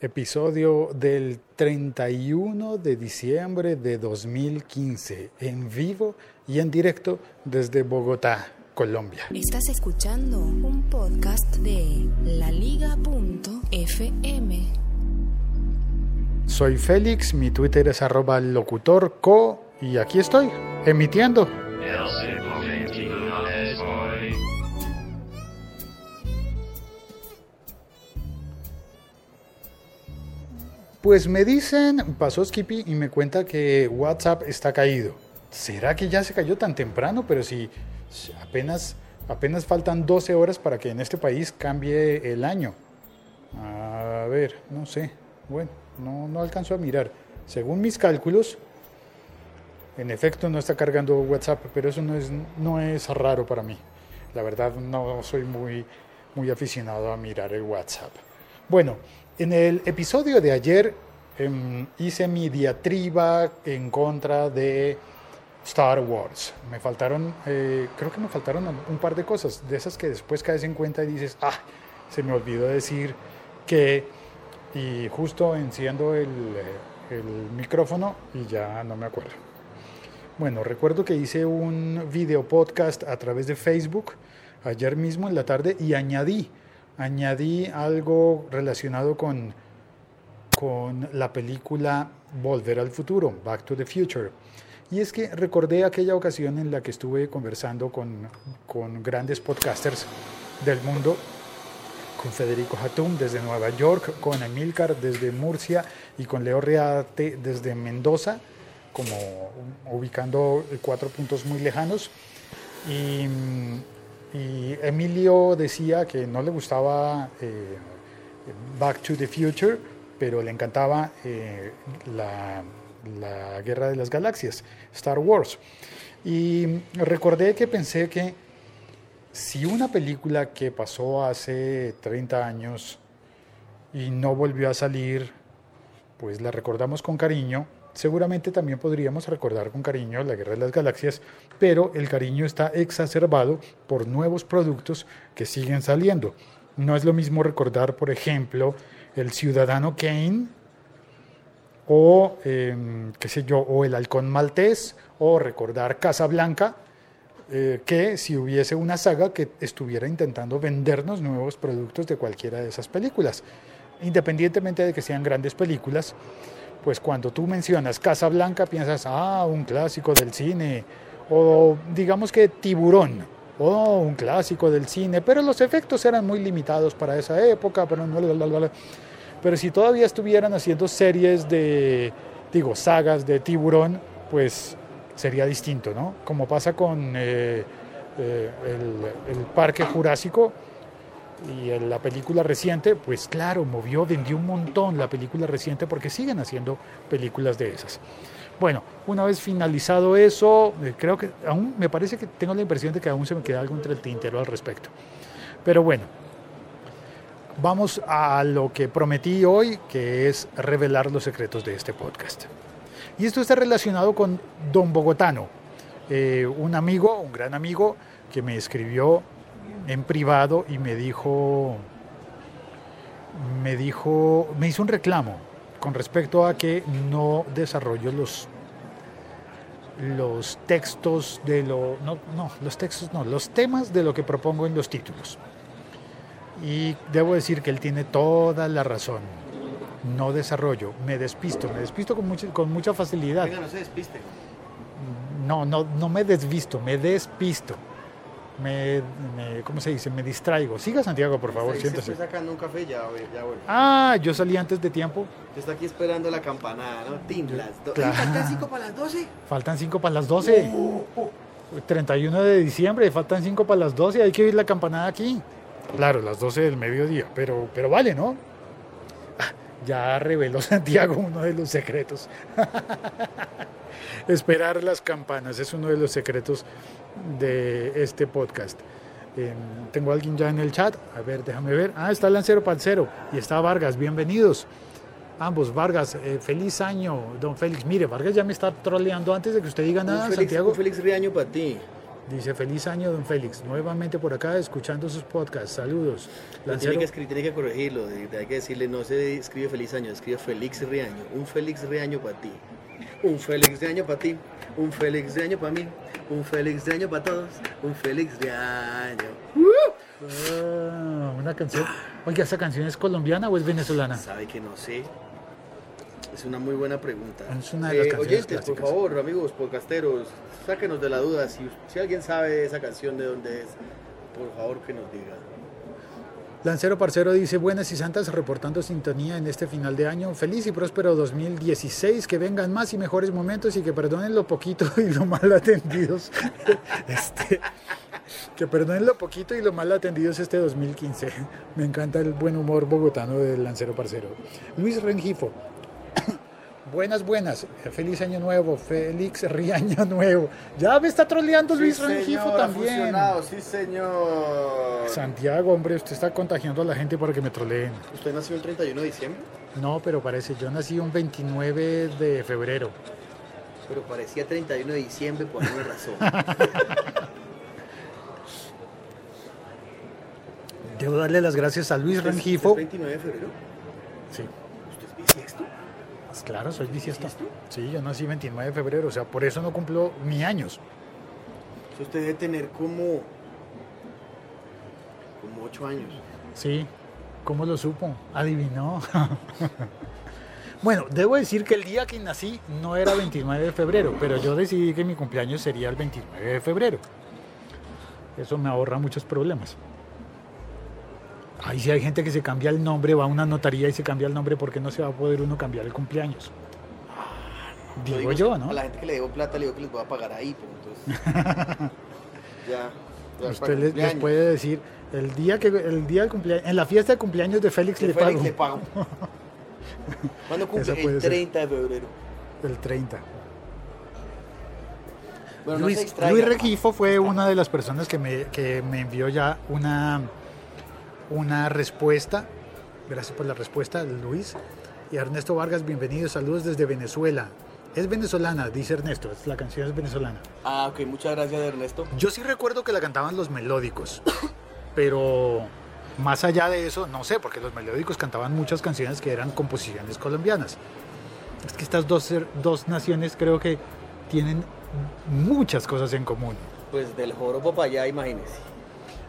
episodio del 31 de diciembre de 2015, en vivo y en directo desde Bogotá, Colombia. Estás escuchando un podcast de laliga.fm. Soy Félix, mi Twitter es arroba locutorco y aquí estoy, emitiendo. Pues me dicen, pasó Skippy y me cuenta que WhatsApp está caído. ¿Será que ya se cayó tan temprano? Pero si apenas, apenas faltan 12 horas para que en este país cambie el año. A ver, no sé. Bueno, no, no alcanzo a mirar. Según mis cálculos, en efecto no está cargando WhatsApp, pero eso no es, no es raro para mí. La verdad no soy muy, muy aficionado a mirar el WhatsApp. Bueno, en el episodio de ayer em, hice mi diatriba en contra de Star Wars. Me faltaron, eh, creo que me faltaron un par de cosas, de esas que después caes en cuenta y dices, ah, se me olvidó decir que, y justo enciendo el, eh, el micrófono y ya no me acuerdo. Bueno, recuerdo que hice un video podcast a través de Facebook ayer mismo en la tarde y añadí añadí algo relacionado con, con la película Volver al Futuro, Back to the Future. Y es que recordé aquella ocasión en la que estuve conversando con, con grandes podcasters del mundo, con Federico Hatum desde Nueva York, con Emilcar desde Murcia y con Leo Reate desde Mendoza, como ubicando cuatro puntos muy lejanos. Y y Emilio decía que no le gustaba eh, Back to the Future, pero le encantaba eh, la, la, Guerra de las Galaxias, Star Wars. Y recordé que pensé que si una película que pasó hace 30 años y no volvió a salir, pues la recordamos con cariño, Seguramente también podríamos recordar con cariño la Guerra de las Galaxias, pero el cariño está exacerbado por nuevos productos que siguen saliendo. No es lo mismo recordar, por ejemplo, el Ciudadano Kane o, em, qué sé yo, o el Halcón Maltés o recordar Casablanca, eh, que si hubiese una saga que estuviera intentando vendernos nuevos productos de cualquiera de esas películas. Independientemente de que sean grandes películas, pues cuando tú mencionas Casa Blanca piensas, ah, un clásico del cine, o digamos que Tiburón, oh, un clásico del cine, pero los efectos eran muy limitados para esa época, pero, pero si todavía estuvieran haciendo series de, digo, sagas de Tiburón, pues sería distinto, ¿no? Como pasa con eh, eh, el Parque Jurásico, y en la película reciente, pues claro, movió, vendió un montón la película reciente porque siguen haciendo películas de esas. Bueno, una vez finalizado eso, eh, creo que aún me parece que tengo la impresión de que aún se me queda algo entre el tintero al respecto. Pero bueno, vamos a lo que prometí hoy, que es revelar los secretos de este podcast. Y esto está relacionado con Don Bogotano, eh, un amigo, un gran amigo, que me escribió en privado y me dijo, me dijo, me hizo un reclamo con respecto a que no desarrollo los los textos de lo no, no, los textos no, los temas de lo que propongo en los títulos. Y debo decir que él tiene toda la razón. No desarrollo, me despisto, me despisto con mucha, con mucha facilidad. No se despiste. No, no, no me desvisto, me despisto me, ¿cómo se dice? Me distraigo. Siga Santiago, por favor, Sí, siéntese. Estoy sacando un café, ya, ya vuelvo. Ah, yo salí antes de tiempo. Yo estoy aquí esperando la campanada, ¿no? Tin, las do- Claro. ¿Faltan cinco para las 12? Faltan 5 para las 12. 31 de diciembre, faltan 5 para las 12. Hay que oír la campanada aquí. Claro, las 12 del mediodía, pero, pero vale, ¿no? Ya reveló Santiago uno de los secretos. Esperar las campanas es uno de los secretos de este podcast. Eh, tengo a alguien ya en el chat. A ver, déjame ver. Ah, está Lancero Palcero y está Vargas. Bienvenidos. Ambos, Vargas, eh, feliz año, don Félix. Mire, Vargas ya me está troleando antes de que usted diga nada, un Félix, Santiago. un Riaño para ti. Dice, feliz año, don Félix. Nuevamente por acá, escuchando sus podcasts. Saludos. Lancero- tiene, que escribir, tiene que corregirlo, hay que decirle, no se escribe feliz año, escribe Félix Riaño. Un Félix Riaño para ti. Un Félix Riaño para ti. Un Félix Riaño para mí. Un Félix Riaño para todos. Un Félix Riaño. Ah, una canción. Oiga, ¿esa canción es colombiana o es venezolana? Sabe que no sé. Es una muy buena pregunta. Es una de las canciones oyentes, por favor, amigos podcasteros, sáquenos de la duda. Si, si alguien sabe esa canción de dónde es, por favor que nos diga. Lancero Parcero dice, buenas y santas, reportando sintonía en este final de año. Feliz y próspero 2016, que vengan más y mejores momentos y que perdonen lo poquito y lo mal atendidos. Este, que perdonen lo poquito y lo mal atendidos este 2015. Me encanta el buen humor bogotano del Lancero Parcero. Luis Rengifo. Buenas, buenas. Feliz año nuevo. Félix Riaño nuevo. Ya me está troleando Luis Rengifo también. sí señor. Santiago, hombre, usted está contagiando a la gente para que me troleen. ¿Usted nació el 31 de diciembre? No, pero parece, yo nací un 29 de febrero. Pero parecía 31 de diciembre por alguna razón. Debo darle las gracias a Luis ¿Usted es- Rengifo. es 29 de febrero? Sí, ¿Usted es bisiesto? Pues claro, soy bisiesto. Sí, yo nací 29 de febrero, o sea, por eso no cumplo ni años. Entonces Usted debe tener como... como 8 años. Sí, ¿cómo lo supo? Adivinó. bueno, debo decir que el día que nací no era 29 de febrero, pero yo decidí que mi cumpleaños sería el 29 de febrero. Eso me ahorra muchos problemas. Ahí sí hay gente que se cambia el nombre, va a una notaría y se cambia el nombre porque no se va a poder uno cambiar el cumpleaños. Digo yo, ¿no? A la gente que le debo plata le digo que les voy a pagar ahí, pues entonces... ya. Usted les, puede decir, el día que el día del cumpleaños, en la fiesta de cumpleaños de Félix De le Félix pago. le pago. ¿Cuándo cumple? El ser. 30 de febrero. El 30. Bueno, no se distraiga. Luis Requifo fue una de las personas que me, que me envió ya una, una respuesta. Gracias por la respuesta, Luis. Y Ernesto Vargas, bienvenidos, saludos desde Venezuela. Es venezolana, dice Ernesto, la canción es venezolana. Ah, ok, muchas gracias Ernesto. Yo sí recuerdo que la cantaban los melódicos, pero más allá de eso, no sé, porque los melódicos cantaban muchas canciones que eran composiciones colombianas. Es que estas dos, dos naciones creo que tienen muchas cosas en común. Pues del joropo para allá, imagínese.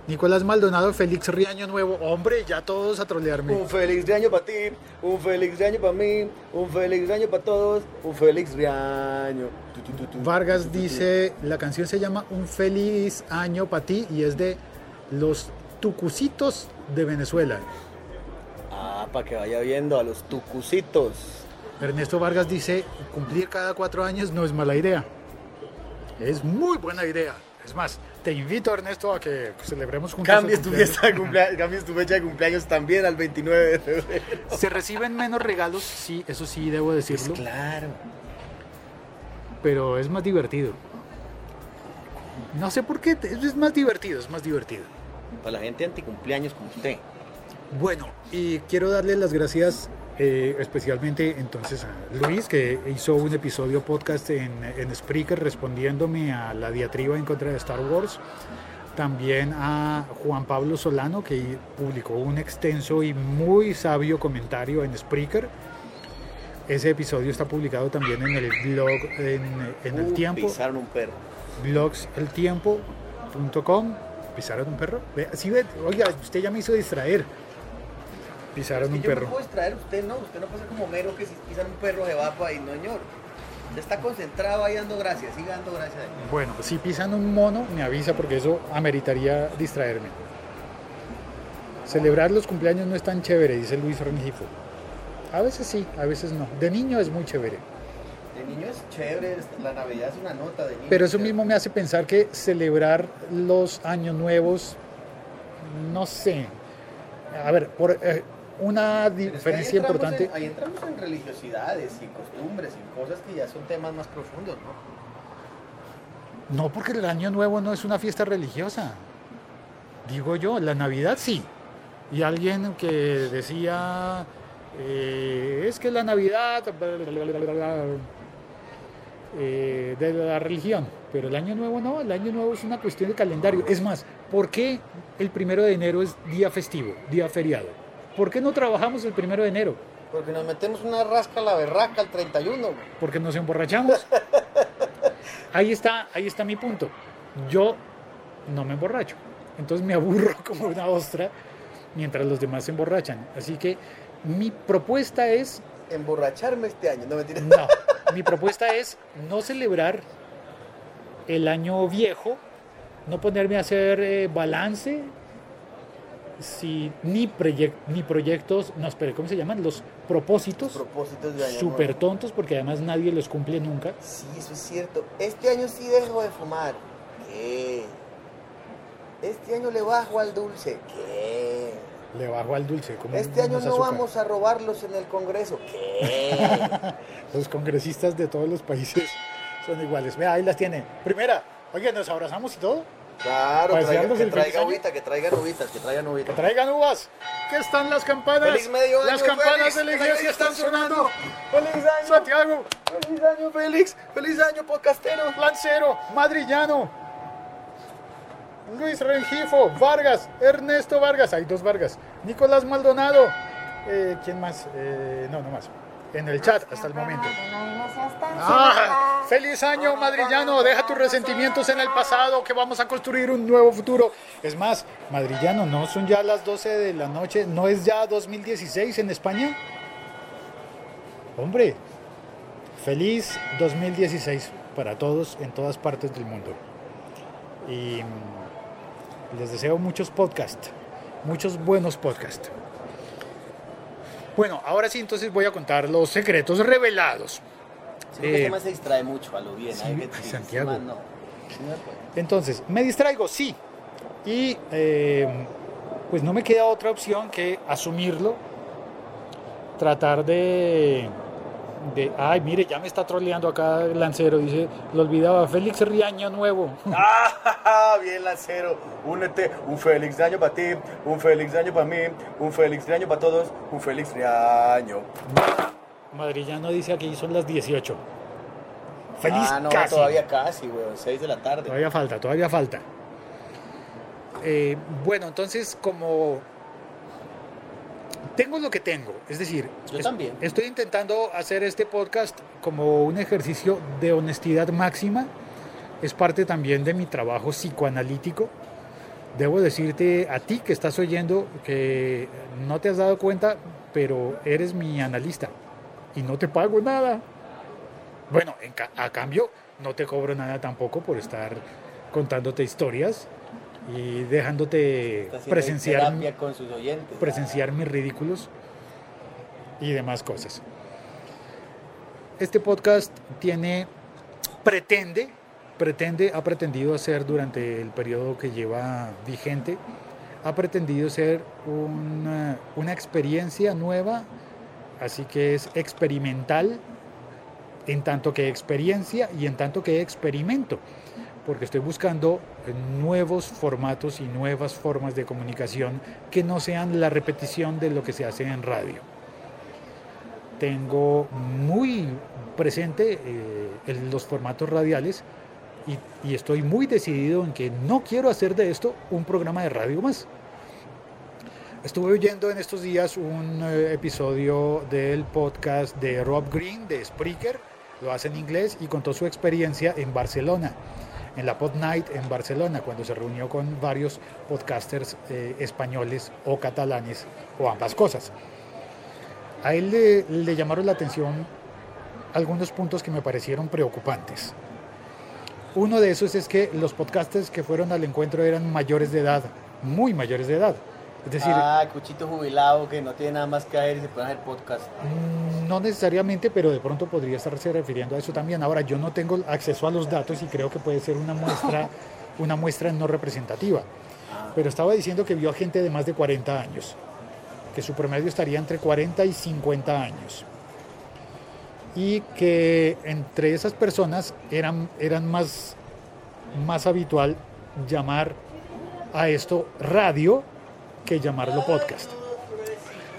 Nicolás Maldonado, Félix Riaño Nuevo. Hombre, ya todos a trolearme. Un feliz de año para ti, un feliz de año para mí, un feliz de año para todos, un feliz de año. Tu, tu, tu, tu, tu, Vargas dice, la canción se llama Un feliz año para ti y es de los Tucucitos de Venezuela. Ah, para que vaya viendo a los tucucitos. Ernesto Vargas dice, cumplir cada cuatro años no es mala idea. Es muy buena idea. Es más, te invito Ernesto a que celebremos juntos. Cambies tu fiesta de cumpleaños, cambies tu fecha de cumpleaños también al 29 de febrero. Se reciben menos regalos, sí, eso sí debo decirlo, claro. pero es más divertido. No sé por qué, es es más divertido, es más divertido. Para la gente anticumpleaños como usted. Bueno, y quiero darle las gracias eh, especialmente entonces a Luis, que hizo un episodio podcast en, en Spreaker respondiéndome a la diatriba en contra de Star Wars. También a Juan Pablo Solano, que publicó un extenso y muy sabio comentario en Spreaker. Ese episodio está publicado también en el blog en, en El Tiempo Pisaron un perro. blogseltiempo.com. ¿Pisaron un perro? Ve, sí, ve, oiga, usted ya me hizo distraer. Pisaron Es que un yo perro. puedo distraer, usted no, usted no ser como mero que si pisan un perro se va para ahí, no señor. Usted está concentrado ahí dando gracias, siga dando gracias ahí. Bueno, si pisan un mono, me avisa porque eso ameritaría distraerme. Celebrar los cumpleaños no es tan chévere, dice Luis Rengifo. A veces sí, a veces no. De niño es muy chévere. De niño es chévere, la Navidad es una nota de niño. Pero eso mismo me hace pensar que celebrar los años nuevos, no sé. A ver, por eh, una Pero es que ahí diferencia importante. en- ahí entramos en religiosidades y costumbres y cosas que ya son temas más profundos, ¿no? No, porque el año nuevo no es una fiesta religiosa. Digo yo, la Navidad sí. Y alguien que decía, eh, es que la Navidad eh, de la religión. Pero el año nuevo no, el año nuevo es una cuestión de calendario. Es más, ¿por qué el primero de enero es día festivo, día feriado? ¿Por qué no trabajamos el primero de enero? Porque nos metemos una rasca a la berraca al 31. güey. Porque nos emborrachamos. Ahí está, ahí está mi punto. Yo no me emborracho. Entonces me aburro como una ostra mientras los demás se emborrachan. Así que mi propuesta es Emborracharme este año, no mentira. No, mi propuesta es no celebrar el año viejo, no ponerme a hacer eh, balance, si, ni, proyec- ni proyectos, no, espere, ¿cómo se llaman? Los propósitos, Propósitos de año. súper nuevo. tontos, porque además nadie los cumple nunca. Sí, eso es cierto. Este año sí dejo de fumar. ¿Qué? Este año le bajo al dulce. ¿Qué? Le bajo al dulce. Como Este año no azúcar. vamos a robarlos en el Congreso. ¿Qué? Los congresistas de todos los países son iguales. Vea, ahí las tiene. Primera, oye, nos abrazamos y todo. Claro, Pues, traiga- que traiga que traigan uvitas, que traigan Que uvitas. traigan uvas. Que están las campanas. ¡Feliz medio las año, campanas Félix! de la ¡Feliz iglesia están sonando. ¡Feliz año! Santiago, ¡Feliz año, Félix! ¡Feliz año, podcastero! Lancero, Madrillano, Luis Rengifo, Vargas, Ernesto Vargas, hay dos Vargas, Nicolás Maldonado, eh, ¿quién más? Eh, no, no más. En el chat hasta el momento. Ah, feliz año, Madrillano. Deja tus resentimientos en el pasado, que vamos a construir un nuevo futuro. Es más, Madrillano, no son ya las 12 de la noche, no es ya 2016 en España. Hombre, feliz 2016 para todos en todas partes del mundo. Y les deseo muchos podcasts, muchos buenos podcasts. Bueno, ahora sí, entonces voy a contar los secretos revelados. Sí, Eh, este man se distrae mucho a lo bien. sí, hay que- este Santiago. no. Entonces, ¿me distraigo? Sí. Y eh, pues no me queda otra opción que asumirlo, tratar de, de... Ay, mire, ya me está troleando acá el lancero, dice, lo olvidaba, Félix Riaño Nuevo. ¡Ah! Bien, Lancero. Únete. Un Félix de año para ti. Un Félix de año para mí. Un Félix de año para todos. Un Félix de año. Madrillano dice aquí son las 18. Feliz ah, no, casi. todavía casi, weón. 6 de la tarde. Todavía falta, todavía falta. Eh, bueno, entonces como tengo lo que tengo, es decir, Yo también. estoy intentando hacer este podcast como un ejercicio de honestidad máxima, es parte también de mi trabajo psicoanalítico. Debo decirte a ti que estás oyendo que no te has dado cuenta, pero eres mi analista y no te pago nada. Bueno, en ca- a cambio, no te cobro nada tampoco por estar contándote historias y dejándote presenciar, terapia con sus oyentes. presenciar mis ridículos y demás cosas. Este podcast tiene, pretende, pretende, ha pretendido hacer durante el periodo que lleva vigente, ha pretendido ser una, una experiencia nueva, así que es experimental en tanto que experiencia y en tanto que experimento, porque estoy buscando nuevos formatos y nuevas formas de comunicación que no sean la repetición de lo que se hace en radio. Tengo muy presente eh, los formatos radiales y, y estoy muy decidido en que no quiero hacer de esto un programa de radio más. Estuve oyendo en estos días un eh, episodio del podcast de Rob Green de Spreaker, lo hace en inglés y contó su experiencia en Barcelona, en la Pod Night en Barcelona, cuando se reunió con varios podcasters eh, españoles o catalanes o ambas cosas. A él le, le llamaron la atención algunos puntos que me parecieron preocupantes. Uno de esos es que los podcasters que fueron al encuentro eran mayores de edad, muy mayores de edad. Es decir, ah, cuchito jubilado que no tiene nada más que hacer y se puede hacer podcast. Mm, No necesariamente, pero de pronto podría estarse refiriendo a eso también. Ahora, yo no tengo acceso a los datos y creo que puede ser una muestra, una muestra no representativa. Pero estaba diciendo que vio a gente de más de 40 años, que su promedio estaría entre 40 y 50 años. Y que entre esas personas eran, eran más, más habitual llamar a esto radio que llamarlo podcast.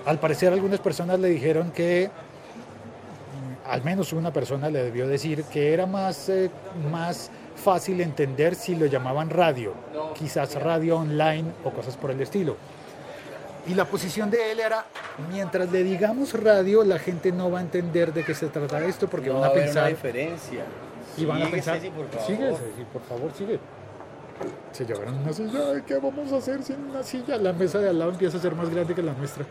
Al parecer algunas personas le dijeron que, mm, al menos una persona le debió decir que era más, eh, más fácil entender si lo llamaban radio, quizás radio online o cosas por el estilo. Y la posición de él era, mientras le digamos radio, la gente no va a entender de qué se trata esto porque No van va a a haber una pensar diferencia. y van a pensar, Ceci, por favor. sigue, Ceci, por favor, sigue. Se llevaron una silla, ay, ¿qué vamos a hacer sin una silla? La mesa de al lado empieza a ser más grande que la nuestra.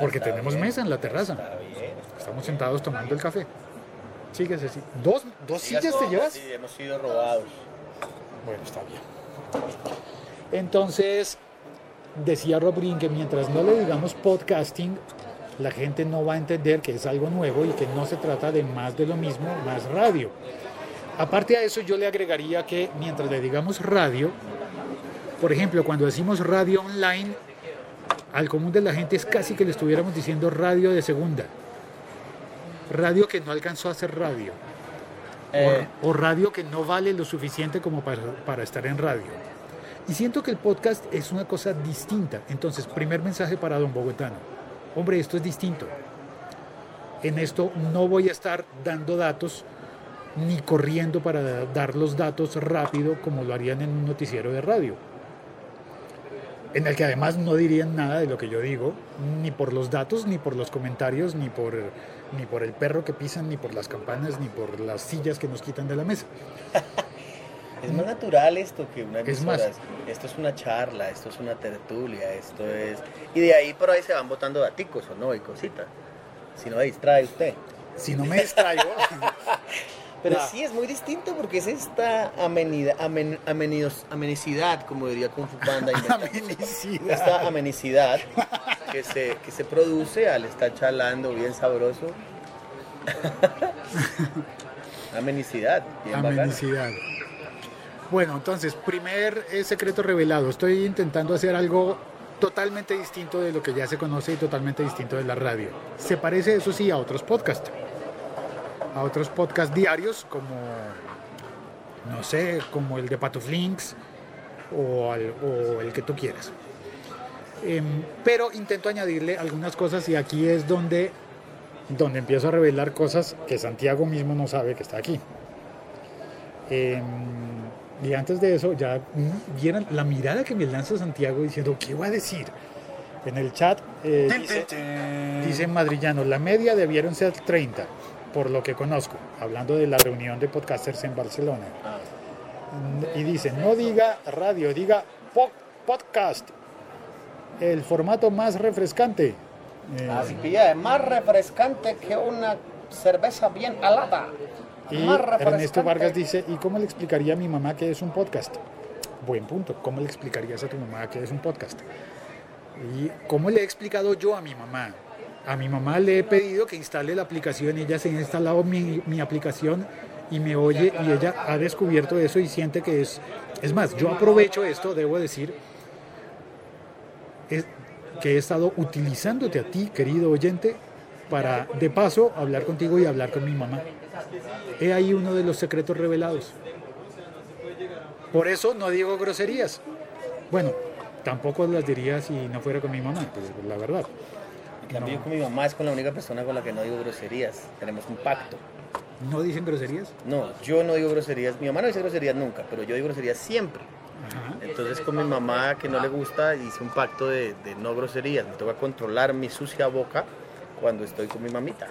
Porque tenemos bien, mesa en la terraza. Estamos sentados tomando el café. Sigue, Ceci. ¿Dos, dos sillas te llevas? Sí, hemos sido robados. Bueno, está bien. Entonces, decía Rob Green que mientras no le digamos podcasting, la gente no va a entender que es algo nuevo y que no se trata de más de lo mismo, más radio. Aparte a eso, yo le agregaría que mientras le digamos radio, por ejemplo, cuando decimos radio online, al común de la gente es casi que le estuviéramos diciendo radio de segunda. Radio que no alcanzó a ser radio. O- Eh, o radio que no vale lo suficiente como para, para estar en radio. Y siento que el podcast es una cosa distinta. Entonces, primer mensaje para don Bogotano. Hombre, esto es distinto. En esto no voy a estar dando datos ni corriendo para dar los datos rápido como lo harían en un noticiero de radio. En el que además no dirían nada de lo que yo digo, ni por los datos, ni por los comentarios, ni por, ni por el perro que pisan, ni por las campanas, ni por las sillas que nos quitan de la mesa. es más natural esto que una Es emisora. más. Esto es una charla, esto es una tertulia, esto es... Y de ahí por ahí se van botando daticos o no, y cositas. Si no, distrae usted. Si no me distraigo, Pero sí es muy distinto porque es esta amenidad, amen- amenidos- amenicidad, como diría Kung Fu Panda. amenicidad. esta amenicidad que se, que se produce al estar charlando bien sabroso. amenicidad, bien bacana. Amenicidad. Bueno, entonces, primer eh, secreto revelado. Estoy intentando hacer algo totalmente distinto de lo que ya se conoce y totalmente distinto de la radio. Se parece, eso sí, a otros podcasts. A otros podcasts diarios como, no sé, como el de Patuflinks o, al- o el que tú quieras. Em, pero intento añadirle algunas cosas y aquí es donde, donde empiezo a revelar cosas que Santiago mismo no sabe que está aquí. Em, y antes de eso, ya mm, vieron la mirada que me lanza Santiago diciendo, ¿qué va a decir? En el chat eh, dice, dice Madrillano, la media debieron ser 30, por lo que conozco, hablando de la reunión de podcasters en Barcelona. Y dice, no diga radio, diga po- podcast, el formato más refrescante. Eh, Así es más refrescante que una cerveza bien alada. Y Ernesto. Vargas dice, ¿y cómo le explicaría a mi mamá que es un podcast? Buen punto, ¿cómo le explicarías a tu mamá que es un podcast? ¿Y cómo le he explicado yo a mi mamá? A mi mamá le he pedido que instale la aplicación, ella se ha instalado mi, aplicación y me oye y ella ha descubierto eso y siente que es... Es más, yo aprovecho esto, debo decir, es- que he estado utilizándote a ti, querido oyente, para de paso hablar contigo y hablar con mi mamá. He ahí uno de los secretos revelados. Por eso no digo groserías. Bueno, tampoco las diría si no fuera con mi mamá, pues la verdad. Cambio, No. con mi mamá es con la única persona con la que no digo groserías. Tenemos un pacto. ¿No dicen groserías? No, yo no digo groserías. Mi mamá no dice groserías nunca, pero yo digo groserías siempre. Ajá. Entonces con mi mamá que no le gusta hice un pacto de, de no groserías. Me toca controlar mi sucia boca cuando estoy con mi mamita.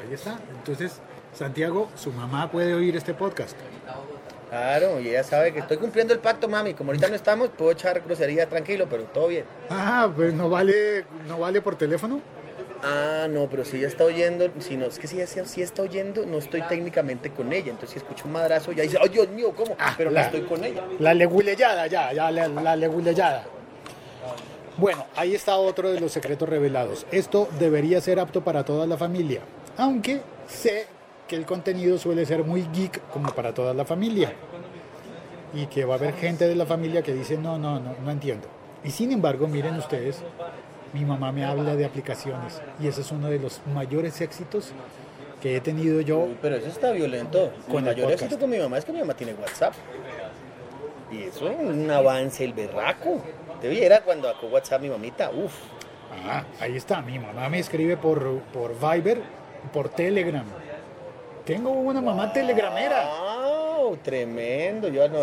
Ahí está. Entonces, Santiago, su mamá puede oír este podcast. Claro, y ella sabe que estoy cumpliendo el pacto, mami. Como ahorita no estamos, puedo echar grosería tranquilo, pero todo bien. Ah, pues no vale, no vale por teléfono. Ah, no, pero si ella está oyendo, si no, es que si ella sí está oyendo, no estoy técnicamente con ella. Entonces si escucho un madrazo, ya dice, ¡ay, Dios mío, ¿cómo? Ah, pero no la- estoy con ella. La leguleyada, ya, ya, la, la leguleyada. Bueno, ahí está otro de los secretos revelados. Esto debería ser apto para toda la familia, aunque sé que el contenido suele ser muy geek como para toda la familia. Y que va a haber gente de la familia que dice, no, no, no, no entiendo. Y sin embargo, miren ustedes, mi mamá me habla de aplicaciones y ese es uno de los mayores éxitos que he tenido yo. Uy, pero eso está violento. Con Mi el mayor éxito con mi mamá es que mi mamá tiene WhatsApp. Y eso es un avance el berraco. Te viera cuando sacó WhatsApp mi mamita, uff. Ah, ahí está, mi mamá me escribe por, por Viber, por Telegram. Tengo una mamá telegramera. Wow, tremendo. Yo no,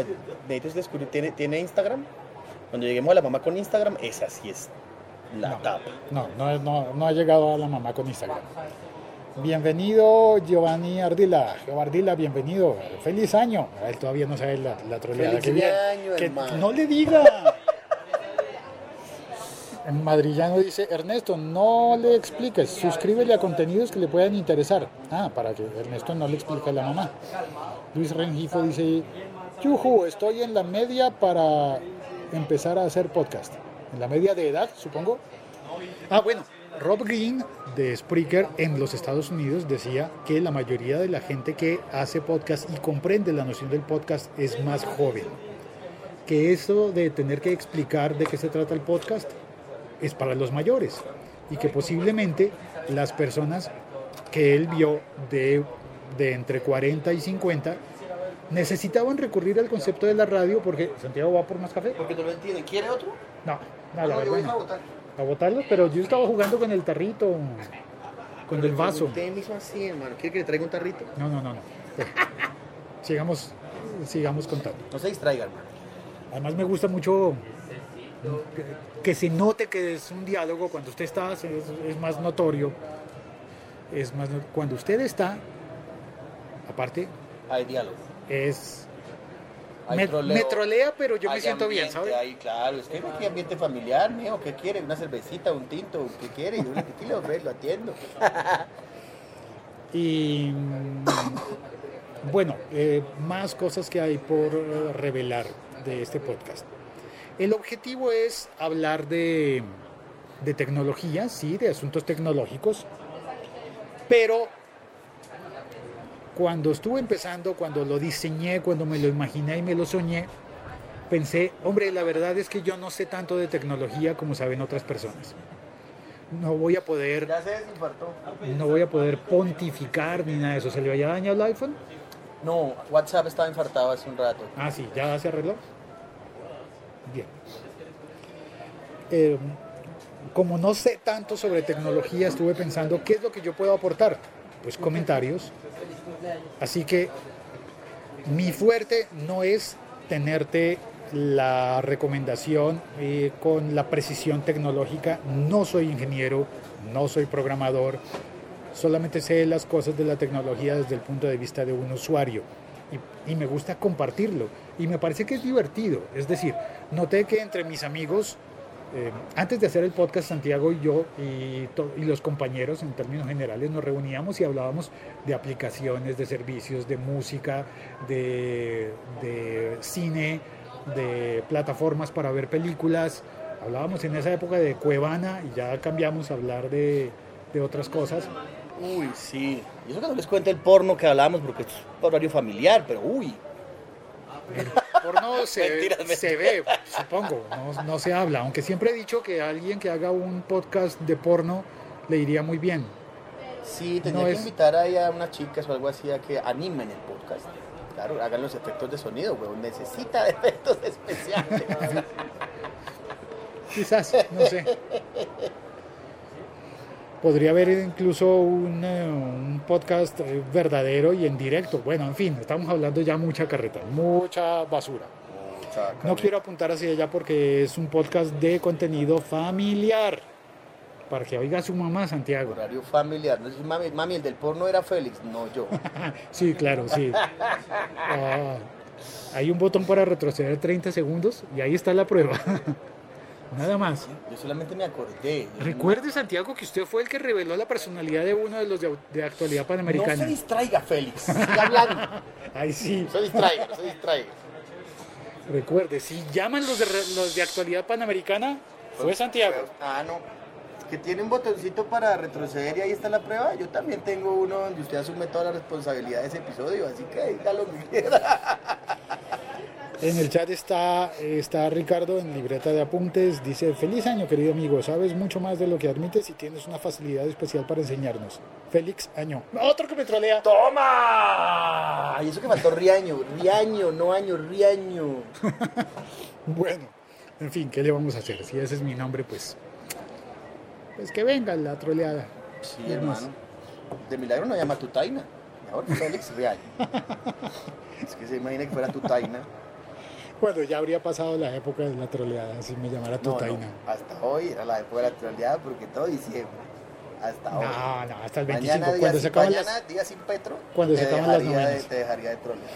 necesito descubrir, ¿tiene, ¿tiene Instagram? Cuando lleguemos a la mamá con Instagram, esa sí es la No. tapa. No, no, no, no ha llegado a la mamá con Instagram. Bienvenido Giovanni Ardila. Ardila, bienvenido. Feliz año. Él todavía no sabe la, la troleada Feliz que viene. año, Que hermano. no le diga. En madrillano dice, Ernesto, no le expliques, suscríbele a contenidos que le puedan interesar. Ah, para que Ernesto no le explique a la mamá. Luis Rengifo dice, Yuju, estoy en la media para empezar a hacer podcast. En la media de edad, supongo. Ah, bueno, Rob Green de Spreaker en los Estados Unidos decía que la mayoría de la gente que hace podcast y comprende la noción del podcast es más joven. Que eso de tener que explicar de qué se trata el podcast es para los mayores y que posiblemente las personas que él vio de, de entre 40 y 50 necesitaban recurrir al concepto de la radio porque Santiago va por más café. Porque no lo entiende. ¿Quiere otro? No, no, la no, yo a no. botar. A botarlos, pero yo estaba jugando con el tarrito, con el vaso. Usted mismo así, hermano. ¿Quiere que le traiga un tarrito? No, no, no, no. Sigamos, sigamos contando. No se distraiga, hermano. Además me gusta mucho que, se note que es un diálogo cuando usted está, es, es más notorio. Es más, cuando usted está, aparte, Hay diálogo. es Hay me, troleo. me trolea, pero yo me siento bien, ambiente ¿sabe? ahí, claro, es que aquí ambiente familiar, mío, ¿qué quiere? ¿Una cervecita, un tinto? ¿Qué quiere? Yo le, ¿qué le ofrezco? Lo atiendo. Y bueno, eh, más cosas que hay por revelar de este podcast. El objetivo es hablar de, de tecnología, sí, de asuntos tecnológicos, pero cuando estuve empezando, cuando lo diseñé, cuando me lo imaginé y me lo soñé, pensé, hombre, la verdad es que yo no sé tanto de tecnología como saben otras personas. No voy a poder Ya se desinfartó. no voy a poder pontificar ni nada de eso. ¿Se le había dañado el iPhone? No, WhatsApp estaba infartado hace un rato. Ah, sí, ya se arregló. Bien. Eh, como no sé tanto sobre tecnología, estuve pensando qué es lo que yo puedo aportar. Pues comentarios. Así que mi fuerte no es tenerte la recomendación eh, con la precisión tecnológica. No soy ingeniero, no soy programador, solamente sé las cosas de la tecnología desde el punto de vista de un usuario y, y me gusta compartirlo y me parece que es divertido. Es decir, noté que entre mis amigos, eh, antes de hacer el podcast, Santiago y yo y, los compañeros en términos generales nos reuníamos y hablábamos de aplicaciones, de servicios, de música, de, de cine, de plataformas para ver películas. Hablábamos en esa época de Cuevana y ya cambiamos a hablar de, de otras cosas. Uy, sí. Y eso que no les cuento el porno que hablábamos porque es horario familiar, pero uy. Porno se, se ve, supongo, no, no se habla. Aunque siempre he dicho que alguien que haga un podcast de porno le iría muy bien. Sí, tendría No que es- invitar ahí a unas chicas o algo así a que animen el podcast. Claro, hagan los efectos de sonido, weón. Necesita efectos especiales. Quizás, no sé. Podría haber incluso un, eh, un podcast eh, verdadero y en directo. Bueno, en fin, estamos hablando ya mucha carreta, mucha basura. No quiero apuntar hacia allá porque es un podcast de contenido familiar. Para que oiga su mamá, Santiago. Horario familiar. No mami, el del porno era Félix, no yo. Sí, claro, sí. Ah, hay un botón para retroceder 30 segundos y ahí está la prueba. Nada más. Yo solamente me acordé. Recuerde, Santiago, que usted fue el que reveló la personalidad de uno de los de, actualidad No panamericana. se distraiga, Félix. Siga hablando. Ahí sí. No se distraiga, no se distraiga. Recuerde, si llaman los de, los de actualidad panamericana, fue Santiago. Ah, no. Que tiene un botoncito para retroceder y ahí está la prueba. Yo también tengo uno donde usted asume toda la responsabilidad de ese episodio, así que ahí está lo que quiera. En el chat está, está Ricardo en libreta de apuntes. Dice, feliz año querido amigo, sabes mucho más de lo que admites y tienes una facilidad especial para enseñarnos. Félix Año. Otro que me trolea. ¡Toma! Y eso que faltó Riaño, Riaño, no año, Riaño. Bueno, en fin, ¿qué le vamos a hacer? Si ese es mi nombre, pues... Pues que venga la troleada. Sí, más. hermano. De milagro no llama tu taina. Mejor Félix Riaño. es que se imagina que fuera tu taina. Bueno, ya habría pasado la época de la troleada, si me llamara No, no, Tutaina. hasta hoy era la época de la troleada porque todo diciembre. Hasta hoy. No, no, hasta el 25. Mañana, día, cuando se acaban mañana las... día sin Petro, cuando se acaban las de-. Te dejaría de trolear.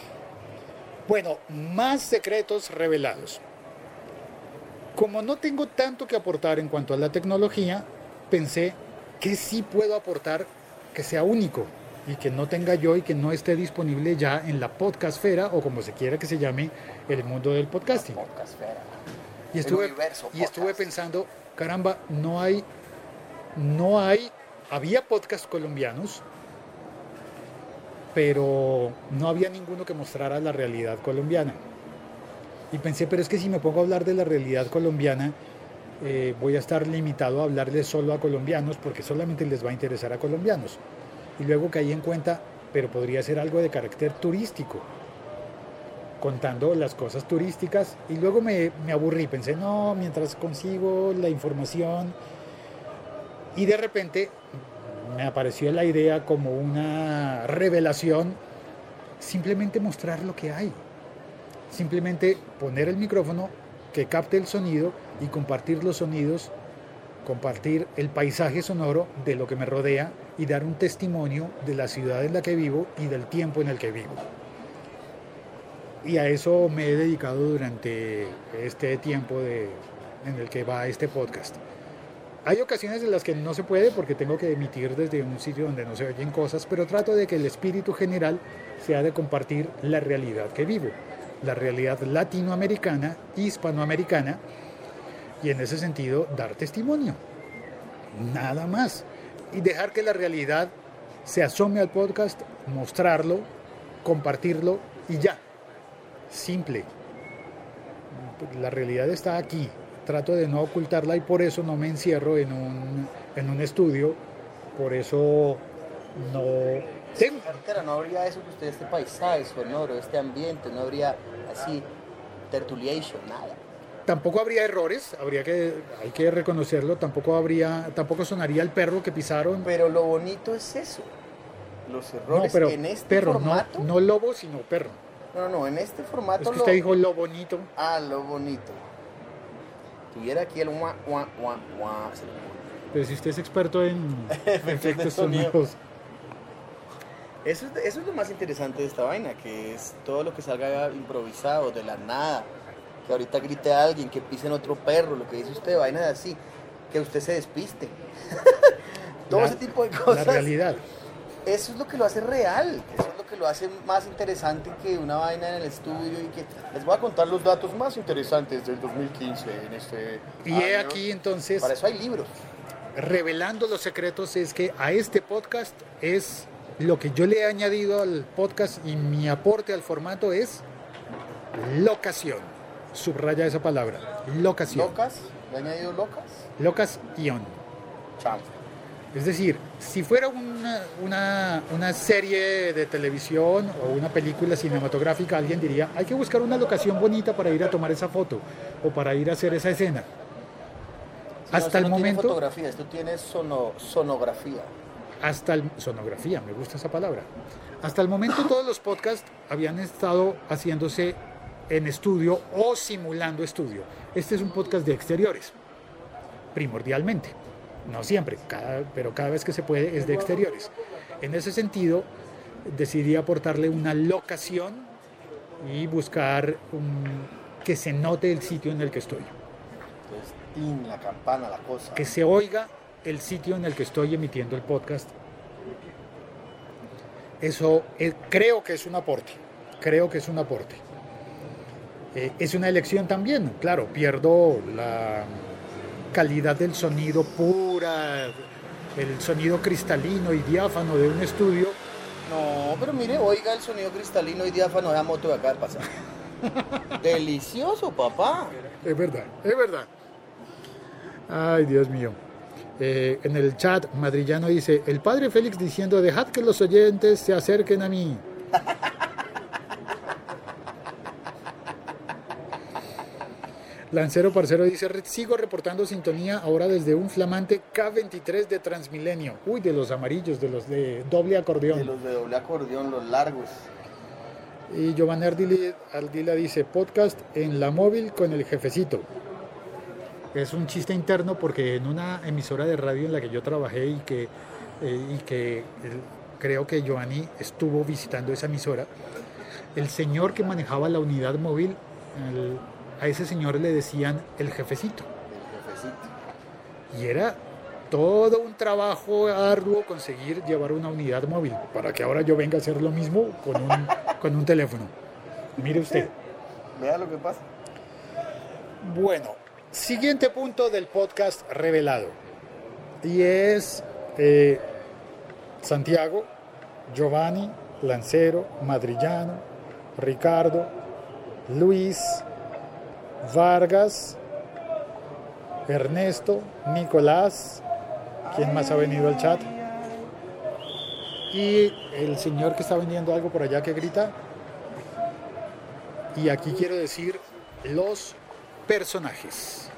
Bueno, más secretos revelados. Como no tengo tanto que aportar en cuanto a la tecnología, pensé que sí puedo aportar que sea único y que no tenga yo y que no esté disponible ya en la podcastfera o como se quiera que se llame el mundo del podcasting. Podcastfera. Y estuve, universo y estuve podcast. pensando, caramba, no hay, no hay, había podcasts colombianos, pero no había ninguno que mostrara la realidad colombiana. Y pensé, pero es que si me pongo a hablar de la realidad colombiana, eh, voy a estar limitado a hablarles solo a colombianos porque solamente les va a interesar a colombianos. Y luego caí en cuenta, pero podría ser algo de carácter turístico contando las cosas turísticas. Y luego me, me aburrí, pensé, no, mientras consigo la información y de repente me apareció la idea como una revelación, simplemente mostrar lo que hay, simplemente poner el micrófono que capte el sonido y compartir los sonidos, compartir el paisaje sonoro de lo que me rodea y dar un testimonio de la ciudad en la que vivo y del tiempo en el que vivo y a eso me he dedicado durante este tiempo en el que va este podcast. Hay ocasiones en las que no se puede porque tengo que emitir desde un sitio donde no se oyen cosas, pero trato de que el espíritu general sea de compartir la realidad que vivo, la realidad latinoamericana, hispanoamericana, y en ese sentido dar testimonio. Nada más. Y dejar que la realidad se asome al podcast, mostrarlo, compartirlo y ya simple. La realidad está aquí. Trato de no ocultarla y por eso no me encierro en un, en un estudio. Por eso no tengo. Carretera, no habría eso que usted, este paisaje sonoro, este ambiente, no habría así tertuliation, nada. Tampoco habría errores, habría que, hay que reconocerlo. Tampoco habría, tampoco sonaría el perro que pisaron. Pero lo bonito es eso. Los No, errores pero en este perro, no, formato. no lobo, sino perro. No, no, en este formato. Es que lo- usted dijo lo bonito. Ah, lo bonito. Tuviera aquí el guá, guá, guá, guá. Pero si usted es experto en efectos sonoros. Eso es, eso es lo más interesante de esta vaina, que es todo lo que salga improvisado, de la nada. Que ahorita grite a alguien, que pisen otro perro, lo que dice usted, vaina de así. Que usted se despiste. todo La- ese tipo de La cosas. realidad. Eso es lo que lo hace real, eso es lo que lo hace más interesante que una vaina en el estudio y que les voy a contar los datos más interesantes del 2015 en este Y he aquí entonces. Para eso hay libros. revelando los secretos es que a este podcast es lo que yo le he añadido al podcast y mi aporte al formato es locación. Subraya esa palabra. Locación. Locas, le añadido locas, Locación. chanfle. Es decir, si fuera una, una, una serie de televisión o una película cinematográfica, alguien diría, hay que buscar una locación bonita para ir a tomar esa foto o para ir a hacer esa escena. Hasta el no tiene momento... fotografía, esto tiene sono- sonografía. hasta el, sonografía, me gusta esa palabra. Hasta el momento todos los podcasts habían estado haciéndose en estudio o simulando estudio. Este es un podcast de exteriores, primordialmente. No siempre, cada- pero cada vez que se puede es de exteriores. En ese sentido, decidí aportarle una locación y buscar un- que se note el sitio en el que estoy. Entonces, tin, la campana, la cosa. que se oiga el sitio en el que estoy emitiendo el podcast. Eso creo que es un aporte, creo que es un aporte. Eh, es una elección también, claro, pierdo la calidad del sonido pura, el sonido cristalino y diáfano de un estudio. No, pero mire, oiga el sonido cristalino y diáfano de la moto que acaba de pasar. Delicioso, papá. Es verdad, es verdad. Ay, Dios mío. Eh, en el chat madrillano dice, el padre Félix diciendo, dejad que los oyentes se acerquen a mí. Lancero Parcero dice, "Re- sigo reportando sintonía ahora desde un flamante K23 de Transmilenio. Uy, de los amarillos, de los de doble acordeón. De los de doble acordeón, los largos. Y Giovanni Ardila, Ardila dice, podcast en la móvil con el jefecito. Es un chiste interno porque en una emisora de radio en la que yo trabajé y que, eh, y que el- creo que Giovanni estuvo visitando esa emisora, el señor que manejaba la unidad móvil, el- a ese señor le decían el jefecito. El jefecito. Y era todo un trabajo arduo conseguir llevar una unidad móvil para que ahora yo venga a hacer lo mismo con un, con un teléfono. Mire usted. Vea lo que pasa. Bueno, siguiente punto del podcast revelado. Y es eh, Santiago, Giovanni, Lancero, Madrillano, Ricardo, Luis, Vargas, Ernesto, Nicolás, ¿quién más ha venido al chat? Y el señor que está vendiendo algo por allá que grita. Y aquí quiero decir los personajes.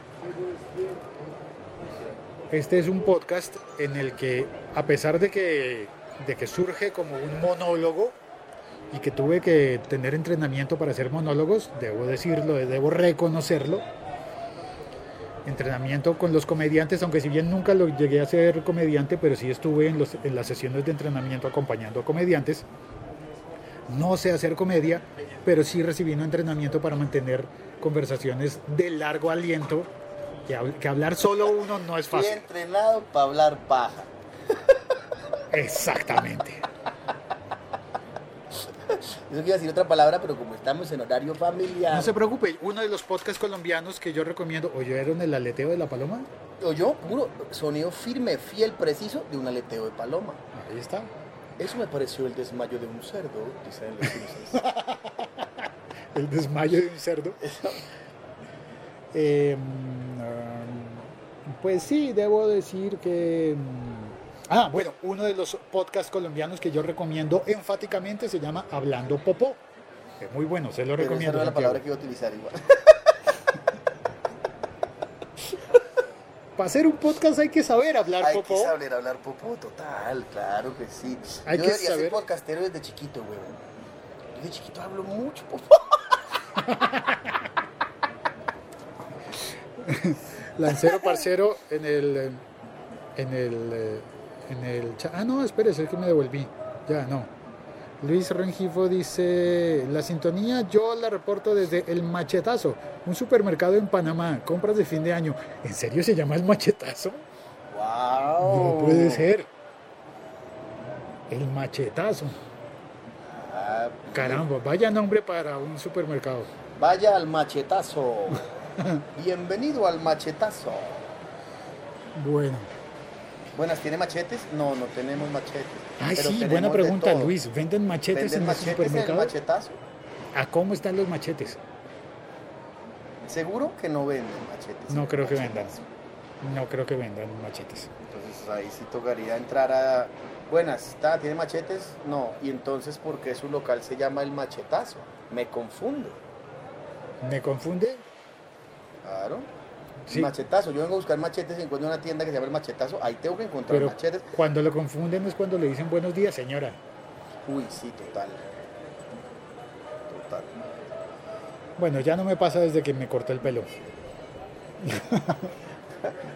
Este es un podcast en el que, a pesar de que, de que surge como un monólogo y que tuve que tener entrenamiento para hacer monólogos, debo decirlo, debo reconocerlo, entrenamiento con los comediantes, aunque si bien nunca lo llegué a ser comediante, pero sí estuve en, los- en las sesiones de entrenamiento acompañando a comediantes. No sé hacer comedia, pero sí recibí un entrenamiento para mantener conversaciones de largo aliento, que, que hablar solo uno no es Fui fácil. entrenado para hablar paja. Exactamente. Eso quiero decir otra palabra, pero como estamos en horario familiar. No se preocupe, uno de los podcasts colombianos que yo recomiendo, ¿oyeron el aleteo de la paloma? O yo, puro sonido firme, fiel, preciso de un aleteo de paloma. Ahí está. Eso me pareció el desmayo de un cerdo, dicen los Simpsons. El desmayo de un cerdo. Eh, mm, pues sí, debo decir que... Ah, bueno, uno de los podcasts colombianos que yo recomiendo enfáticamente se llama Hablando Popó. Es muy bueno, se lo Pero esa recomiendo. no es la palabra que iba a utilizar igual. Para hacer un podcast hay que saber hablar Hay popó. que saber hablar popó, total, claro que sí. Hay yo que debería saber- ser podcastero desde chiquito, weón. Yo de chiquito hablo mucho popó. Lancero parcero en el en el eh, en el chat. Ah, no, espérese, es que me devolví. Ya, no. Luis Rengifo dice, la sintonía yo la reporto desde El Machetazo, un supermercado en Panamá, compras de fin de año. ¿En serio se llama El Machetazo? ¡Wow! No puede ser. El Machetazo. Ah, Caramba, vaya nombre para un supermercado. Vaya al machetazo. Bienvenido al machetazo. Bueno. Buenas, ¿tiene machetes? No, no tenemos machetes. Ay, Pero sí, buena pregunta. Luis. ¿Venden machetes ¿Venden en los machetes en el machetazo? ¿A cómo están los machetes? Seguro que no venden machetes. No creo que vendan. No creo que vendan machetes. Entonces ahí sí tocaría entrar a... Buenas, ¿está? ¿tiene machetes? No. Y entonces, ¿por qué su local se llama El Machetazo? Me confundo. ¿Me confunde? Claro. Sí. Machetazo. Yo vengo a buscar machetes y encuentro una tienda que se llama El Machetazo. Ahí tengo que encontrar Pero machetes. cuando lo confunden es cuando le dicen buenos días, señora. Uy, sí, total. Total. Bueno, ya no me pasa desde que me corté el pelo.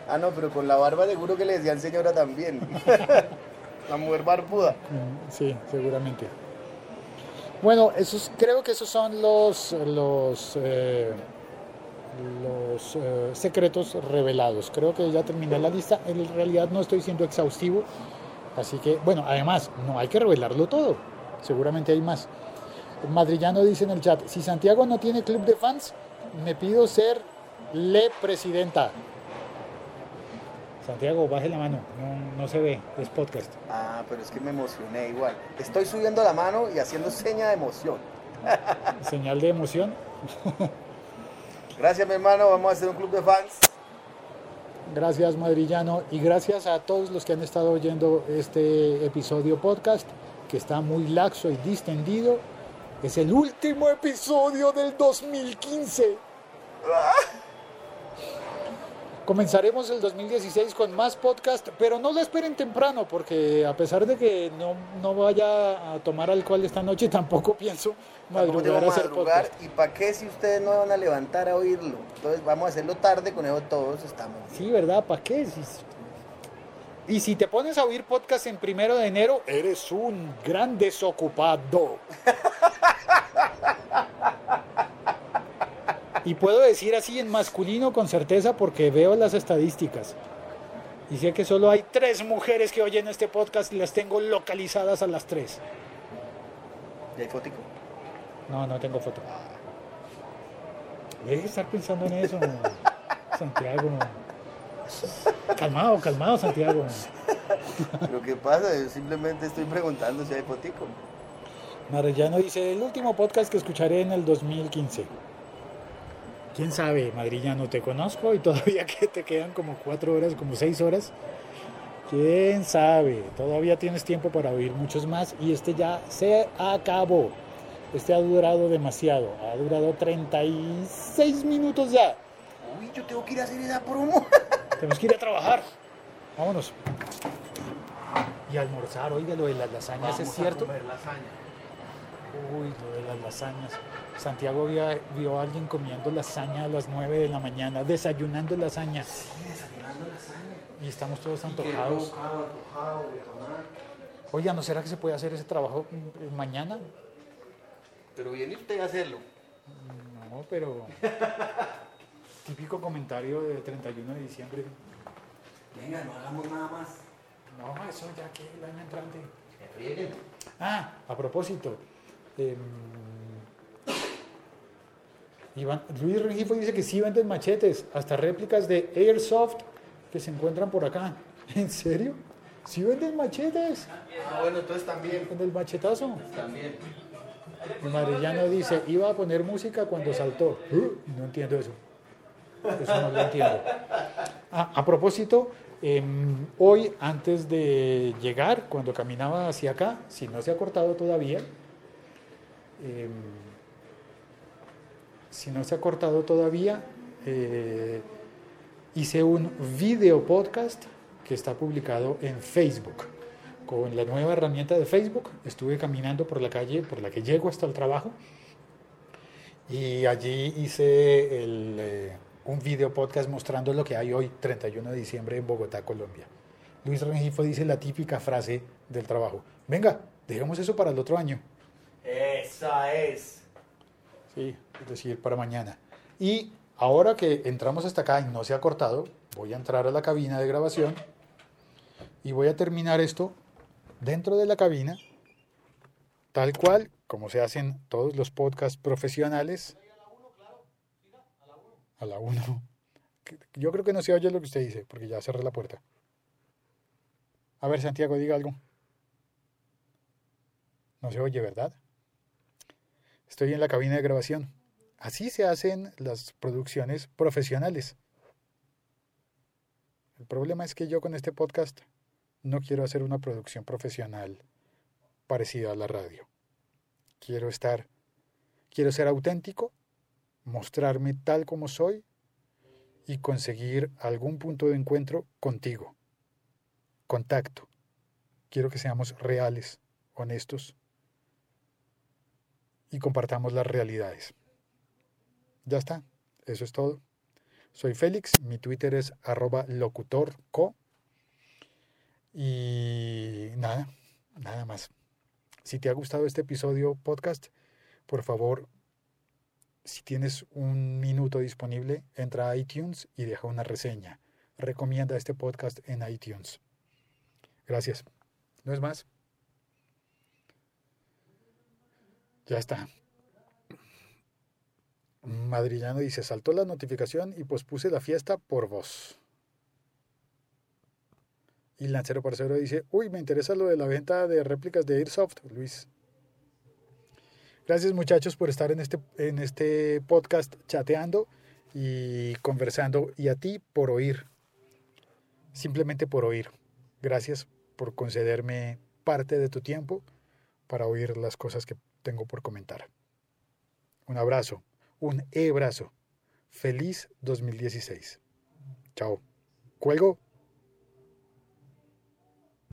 Ah, no, pero con la barba seguro que le decían señora también. la mujer barbuda. Mm, Sí, seguramente. Bueno, esos, creo que esos son los, los, eh, los eh, secretos revelados. Creo que ya terminé la lista. En realidad no estoy siendo exhaustivo. Así que, bueno, además, no hay que revelarlo todo. Seguramente hay más. Madrillano dice en el chat, si Santiago no tiene club de fans, me pido ser le presidenta. Santiago, baje la mano, no, no se ve, es podcast. Ah, pero es que me emocioné igual. Estoy subiendo la mano y haciendo seña de emoción. Señal de emoción. Gracias, mi hermano. Vamos a hacer un club de fans. Gracias Madrillano y gracias a todos los que han estado oyendo este episodio podcast que está muy laxo y distendido. Es el último episodio del 2015. Comenzaremos el 2016 con más podcast, pero no lo esperen temprano, porque a pesar de que no, no vaya a tomar alcohol esta noche, tampoco pienso Tampoco madrugar a hacer madrugar. podcast. ¿Y para qué si ustedes no van a levantar a oírlo? Entonces vamos a hacerlo tarde, con eso todos estamos. Sí, ¿verdad? ¿Para qué? Si- Y si te pones a oír podcast en primero de enero, eres un gran desocupado. Y puedo decir así en masculino con certeza porque veo las estadísticas. Y sé que solo hay tres mujeres que oyen este podcast y las tengo localizadas a las tres. ¿Y hay fotico? No, no tengo foto. Deje de estar pensando en eso, Santiago. Calmado, calmado, Santiago. Lo que pasa es simplemente estoy preguntando si hay fotico. Marellano dice, el último podcast que escucharé en el 2015. ¿Quién sabe, Madrillano? Te conozco y todavía que te quedan como cuatro horas, como seis horas. ¿Quién sabe? Todavía tienes tiempo para oír muchos más y este ya se acabó. Este ha durado demasiado. Ha durado 36 minutos ya. Uy, yo tengo que ir a hacer esa promo. Tenemos que ir a trabajar. Vámonos. Y almorzar, oiga, lo de las lasañas es cierto. Uy, lo de las lasañas. Santiago vio, vio a alguien comiendo lasaña a las 9 de la mañana, desayunando lasaña. Y estamos todos antojados. Oiga, ¿no será que se puede hacer ese trabajo mm, mañana? Pero viene usted a hacerlo. No, pero... Típico comentario de 31 de diciembre. Venga, no hagamos nada más. No, eso ya que el año entrante. Ah, a propósito. Em, Iván- Luis Rengifo dice que sí venden machetes, hasta réplicas de Airsoft que se encuentran por acá. ¿En serio? ¿Sí venden machetes? Ah, bueno, entonces también. ¿Con el machetazo? También. Marillano dice, iba a poner música cuando saltó. Uh, No entiendo eso. Eso no lo entiendo. Ah, a propósito, em, hoy antes de llegar, cuando caminaba hacia acá, si no se ha cortado todavía, em, si no se ha cortado todavía, eh, hice un video podcast que está publicado en Facebook. Con la nueva herramienta de Facebook estuve caminando por la calle por la que llego hasta el trabajo y allí hice eh, un video podcast mostrando lo que hay hoy, 31 de diciembre en Bogotá, Colombia. Luis Rengifo dice la típica frase del trabajo, venga, dejemos eso para el otro año. Esa es. Sí, es decir, para mañana. Y ahora que entramos hasta acá y no se ha cortado, voy a entrar a la cabina de grabación y voy a terminar esto dentro de la cabina, tal cual como se hacen todos los podcasts profesionales. A la 1. Yo creo que no se oye lo que usted dice, porque ya cerré la puerta. A ver, Santiago, diga algo. No se oye, ¿verdad? Estoy en la cabina de grabación. Así se hacen las producciones profesionales. El problema es que yo con este podcast no quiero hacer una producción profesional parecida a la radio. Quiero estar, quiero ser auténtico, mostrarme tal como soy y conseguir algún punto de encuentro contigo. Contacto. Quiero que seamos reales, honestos y compartamos las realidades. Ya está, eso es todo. Soy Félix, mi Twitter es arroba locutorco y nada, nada más. Si te ha gustado este episodio podcast, por favor, si tienes un minuto disponible, entra a iTunes y deja una reseña. Recomienda este podcast en iTunes. Gracias. No es más. Ya está. Madrillano dice, saltó la notificación y pospuse la fiesta por vos. Y Lancero Parcero dice, uy, me interesa lo de la venta de réplicas de Airsoft, Luis. Gracias muchachos por estar en este, en este podcast chateando y conversando y a ti por oír, simplemente por oír. Gracias por concederme parte de tu tiempo para oír las cosas que tengo por comentar. Un abrazo, un e-brazo. Feliz 2016. Chao. Cuelgo.